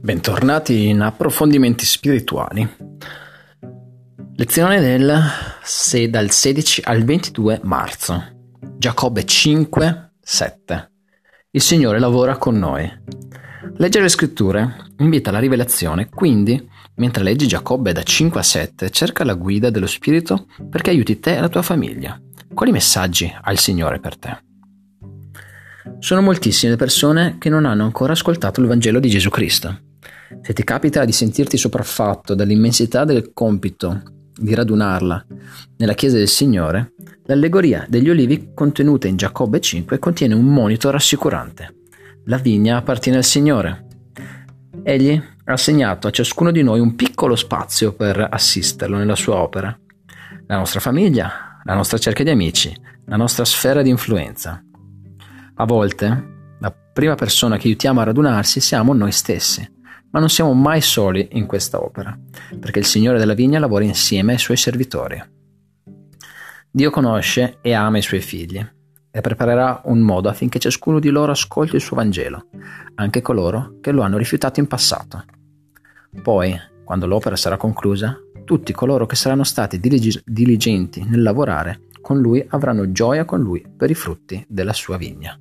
Bentornati in approfondimenti spirituali. Lezione del, se, dal 16 al 22 marzo. Giacobbe 5, 7. Il Signore lavora con noi. Leggere le scritture invita alla rivelazione, quindi, mentre leggi Giacobbe da 5 a 7, cerca la guida dello Spirito perché aiuti te e la tua famiglia. Quali messaggi ha il Signore per te? Sono moltissime le persone che non hanno ancora ascoltato il Vangelo di Gesù Cristo. Se ti capita di sentirti sopraffatto dall'immensità del compito di radunarla nella Chiesa del Signore, l'allegoria degli olivi contenuta in Giacobbe 5 contiene un monito rassicurante. La vigna appartiene al Signore. Egli ha assegnato a ciascuno di noi un piccolo spazio per assisterlo nella sua opera. La nostra famiglia, la nostra cerchia di amici, la nostra sfera di influenza. A volte, la prima persona che aiutiamo a radunarsi siamo noi stessi ma non siamo mai soli in questa opera, perché il Signore della vigna lavora insieme ai suoi servitori. Dio conosce e ama i suoi figli e preparerà un modo affinché ciascuno di loro ascolti il suo Vangelo, anche coloro che lo hanno rifiutato in passato. Poi, quando l'opera sarà conclusa, tutti coloro che saranno stati dilig- diligenti nel lavorare con lui avranno gioia con lui per i frutti della sua vigna.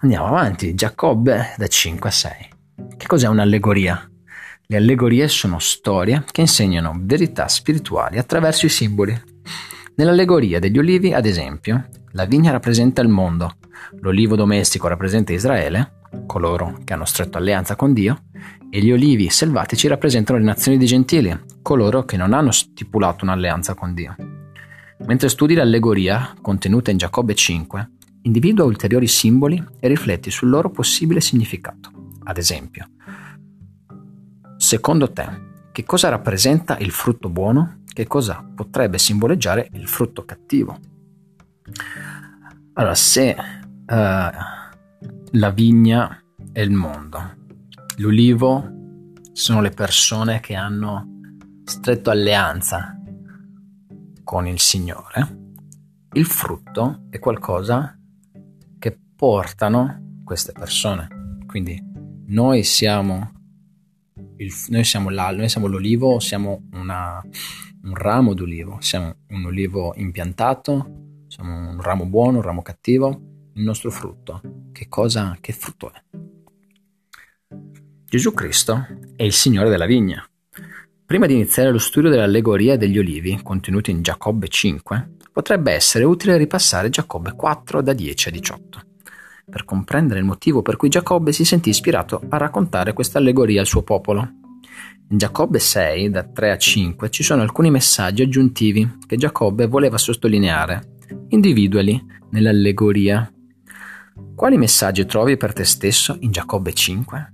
Andiamo avanti, Giacobbe da 5 a 6. Che cos'è un'allegoria? Le allegorie sono storie che insegnano verità spirituali attraverso i simboli. Nell'allegoria degli olivi, ad esempio, la vigna rappresenta il mondo, l'olivo domestico rappresenta Israele, coloro che hanno stretto alleanza con Dio, e gli olivi selvatici rappresentano le nazioni dei gentili, coloro che non hanno stipulato un'alleanza con Dio. Mentre studi l'allegoria contenuta in Giacobbe 5, individua ulteriori simboli e rifletti sul loro possibile significato. Ad esempio, secondo te, che cosa rappresenta il frutto buono? Che cosa potrebbe simboleggiare il frutto cattivo? Allora, se uh, la vigna è il mondo, l'ulivo sono le persone che hanno stretto alleanza con il Signore, il frutto è qualcosa portano queste persone. Quindi noi siamo, il, noi siamo, noi siamo l'olivo, siamo una, un ramo d'olivo, siamo un olivo impiantato, siamo un ramo buono, un ramo cattivo, il nostro frutto. Che cosa, che frutto è? Gesù Cristo è il Signore della vigna. Prima di iniziare lo studio dell'allegoria degli olivi, contenuti in Giacobbe 5, potrebbe essere utile ripassare Giacobbe 4 da 10 a 18 per comprendere il motivo per cui Giacobbe si sentì ispirato a raccontare questa allegoria al suo popolo. In Giacobbe 6, da 3 a 5, ci sono alcuni messaggi aggiuntivi che Giacobbe voleva sottolineare. Individuali nell'allegoria. Quali messaggi trovi per te stesso in Giacobbe 5?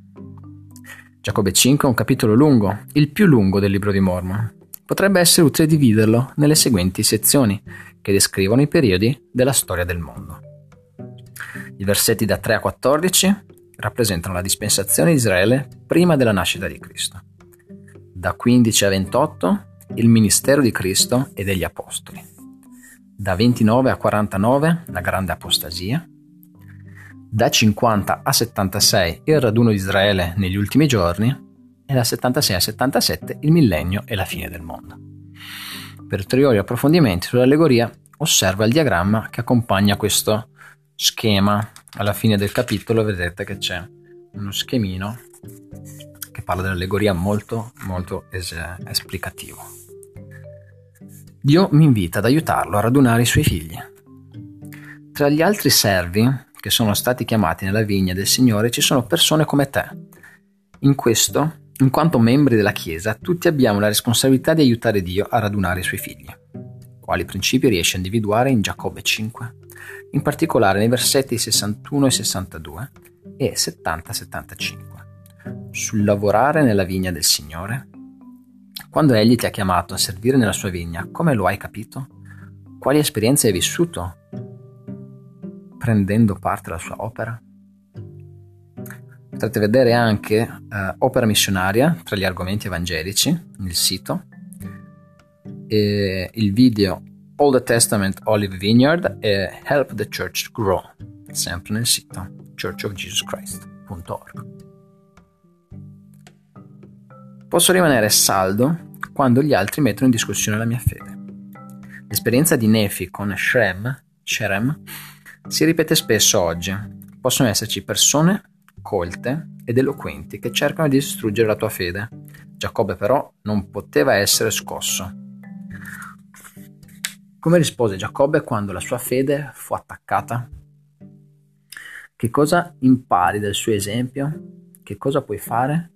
Giacobbe 5 è un capitolo lungo, il più lungo del libro di Mormon. Potrebbe essere utile dividerlo nelle seguenti sezioni, che descrivono i periodi della storia del mondo. I versetti da 3 a 14 rappresentano la dispensazione di Israele prima della nascita di Cristo. Da 15 a 28 il ministero di Cristo e degli Apostoli. Da 29 a 49 la grande apostasia. Da 50 a 76 il raduno di Israele negli ultimi giorni e da 76 a 77 il millennio e la fine del mondo. Per ulteriori approfondimenti sull'allegoria osserva il diagramma che accompagna questo schema alla fine del capitolo vedete che c'è uno schemino che parla dell'allegoria molto molto es- esplicativo. Dio mi invita ad aiutarlo a radunare i suoi figli. Tra gli altri servi che sono stati chiamati nella vigna del Signore ci sono persone come te. In questo, in quanto membri della Chiesa, tutti abbiamo la responsabilità di aiutare Dio a radunare i suoi figli. Quali principi riesce a individuare in Giacobbe 5? in particolare nei versetti 61 e 62 e 70-75. Sul lavorare nella vigna del Signore? Quando Egli ti ha chiamato a servire nella sua vigna, come lo hai capito? Quali esperienze hai vissuto prendendo parte alla sua opera? Potrete vedere anche eh, opera missionaria tra gli argomenti evangelici nel sito e il video Old Testament Olive Vineyard e Help the Church Grow, sempre nel sito churchofjesuschrist.org. Posso rimanere saldo quando gli altri mettono in discussione la mia fede. L'esperienza di Nefi con Shrem, Sherem si ripete spesso oggi. Possono esserci persone colte ed eloquenti che cercano di distruggere la tua fede. Giacobbe però non poteva essere scosso. Come rispose Giacobbe quando la sua fede fu attaccata? Che cosa impari dal suo esempio? Che cosa puoi fare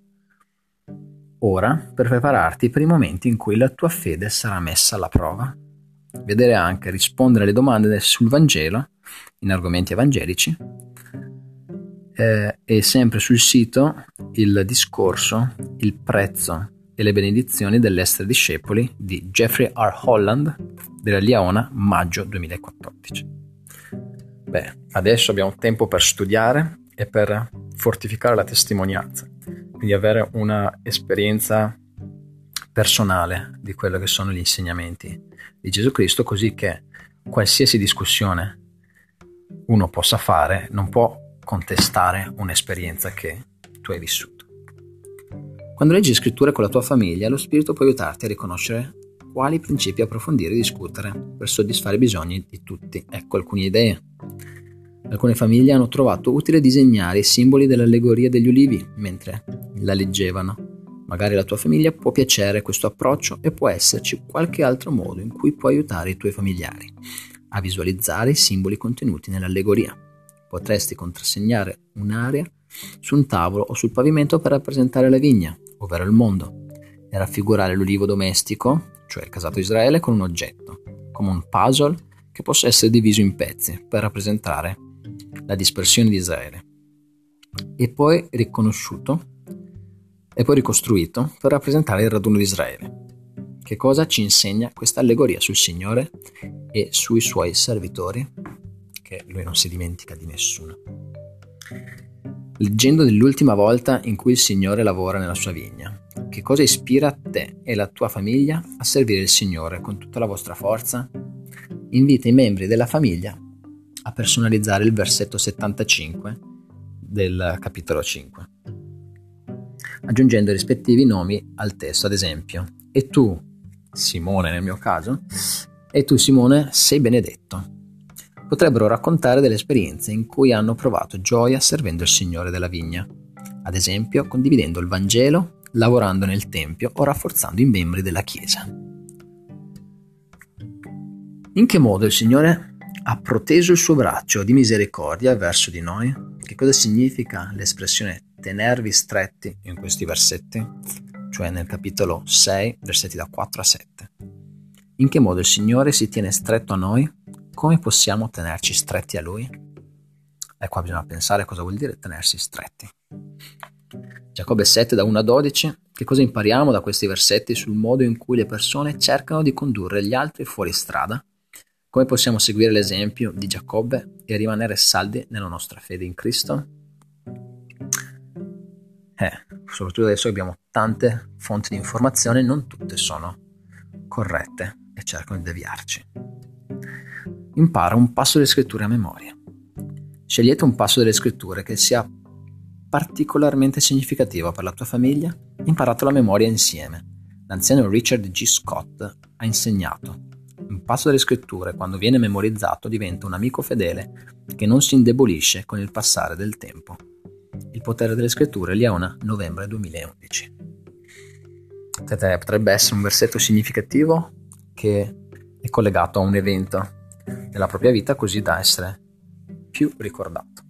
ora per prepararti per i momenti in cui la tua fede sarà messa alla prova? Vedere anche rispondere alle domande sul Vangelo in argomenti evangelici eh, e sempre sul sito il discorso, il prezzo e le benedizioni dell'essere discepoli di Jeffrey R. Holland della Liaona, maggio 2014. Beh, adesso abbiamo tempo per studiare e per fortificare la testimonianza, quindi avere una esperienza personale di quello che sono gli insegnamenti di Gesù Cristo, così che qualsiasi discussione uno possa fare non può contestare un'esperienza che tu hai vissuto. Quando leggi scritture con la tua famiglia, lo spirito può aiutarti a riconoscere quali principi approfondire e discutere per soddisfare i bisogni di tutti. Ecco alcune idee. Alcune famiglie hanno trovato utile disegnare i simboli dell'allegoria degli ulivi mentre la leggevano. Magari alla tua famiglia può piacere questo approccio e può esserci qualche altro modo in cui puoi aiutare i tuoi familiari a visualizzare i simboli contenuti nell'allegoria. Potresti contrassegnare un'area su un tavolo o sul pavimento per rappresentare la vigna, ovvero il mondo, e raffigurare l'ulivo domestico, cioè il casato Israele, con un oggetto, come un puzzle che possa essere diviso in pezzi per rappresentare la dispersione di Israele, e poi riconosciuto e poi ricostruito per rappresentare il raduno di Israele. Che cosa ci insegna questa allegoria sul Signore e sui suoi servitori? Che lui non si dimentica di nessuno. Leggendo dell'ultima volta in cui il Signore lavora nella sua vigna, che cosa ispira te e la tua famiglia a servire il Signore con tutta la vostra forza? Invita i membri della famiglia a personalizzare il versetto 75 del capitolo 5, aggiungendo i rispettivi nomi al testo, ad esempio, e tu, Simone nel mio caso, e tu Simone sei benedetto potrebbero raccontare delle esperienze in cui hanno provato gioia servendo il Signore della vigna, ad esempio condividendo il Vangelo, lavorando nel Tempio o rafforzando i membri della Chiesa. In che modo il Signore ha proteso il suo braccio di misericordia verso di noi? Che cosa significa l'espressione tenervi stretti in questi versetti? Cioè nel capitolo 6, versetti da 4 a 7. In che modo il Signore si tiene stretto a noi? Come possiamo tenerci stretti a Lui? E qua bisogna pensare cosa vuol dire tenersi stretti. Giacobbe 7 da 1 a 12, che cosa impariamo da questi versetti sul modo in cui le persone cercano di condurre gli altri fuori strada? Come possiamo seguire l'esempio di Giacobbe e rimanere saldi nella nostra fede in Cristo? Eh, soprattutto adesso abbiamo tante fonti di informazione, non tutte sono corrette e cercano di deviarci. Impara un passo delle scritture a memoria. Scegliete un passo delle scritture che sia particolarmente significativo per la tua famiglia imparatelo a memoria insieme. L'anziano Richard G. Scott ha insegnato un passo delle scritture, quando viene memorizzato, diventa un amico fedele che non si indebolisce con il passare del tempo. Il potere delle scritture, Liona, novembre 2011. Potrebbe essere un versetto significativo che è collegato a un evento nella propria vita così da essere più ricordato.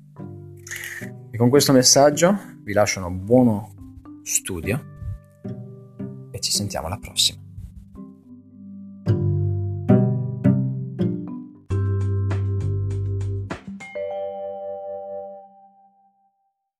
E con questo messaggio vi lascio un buono studio e ci sentiamo alla prossima.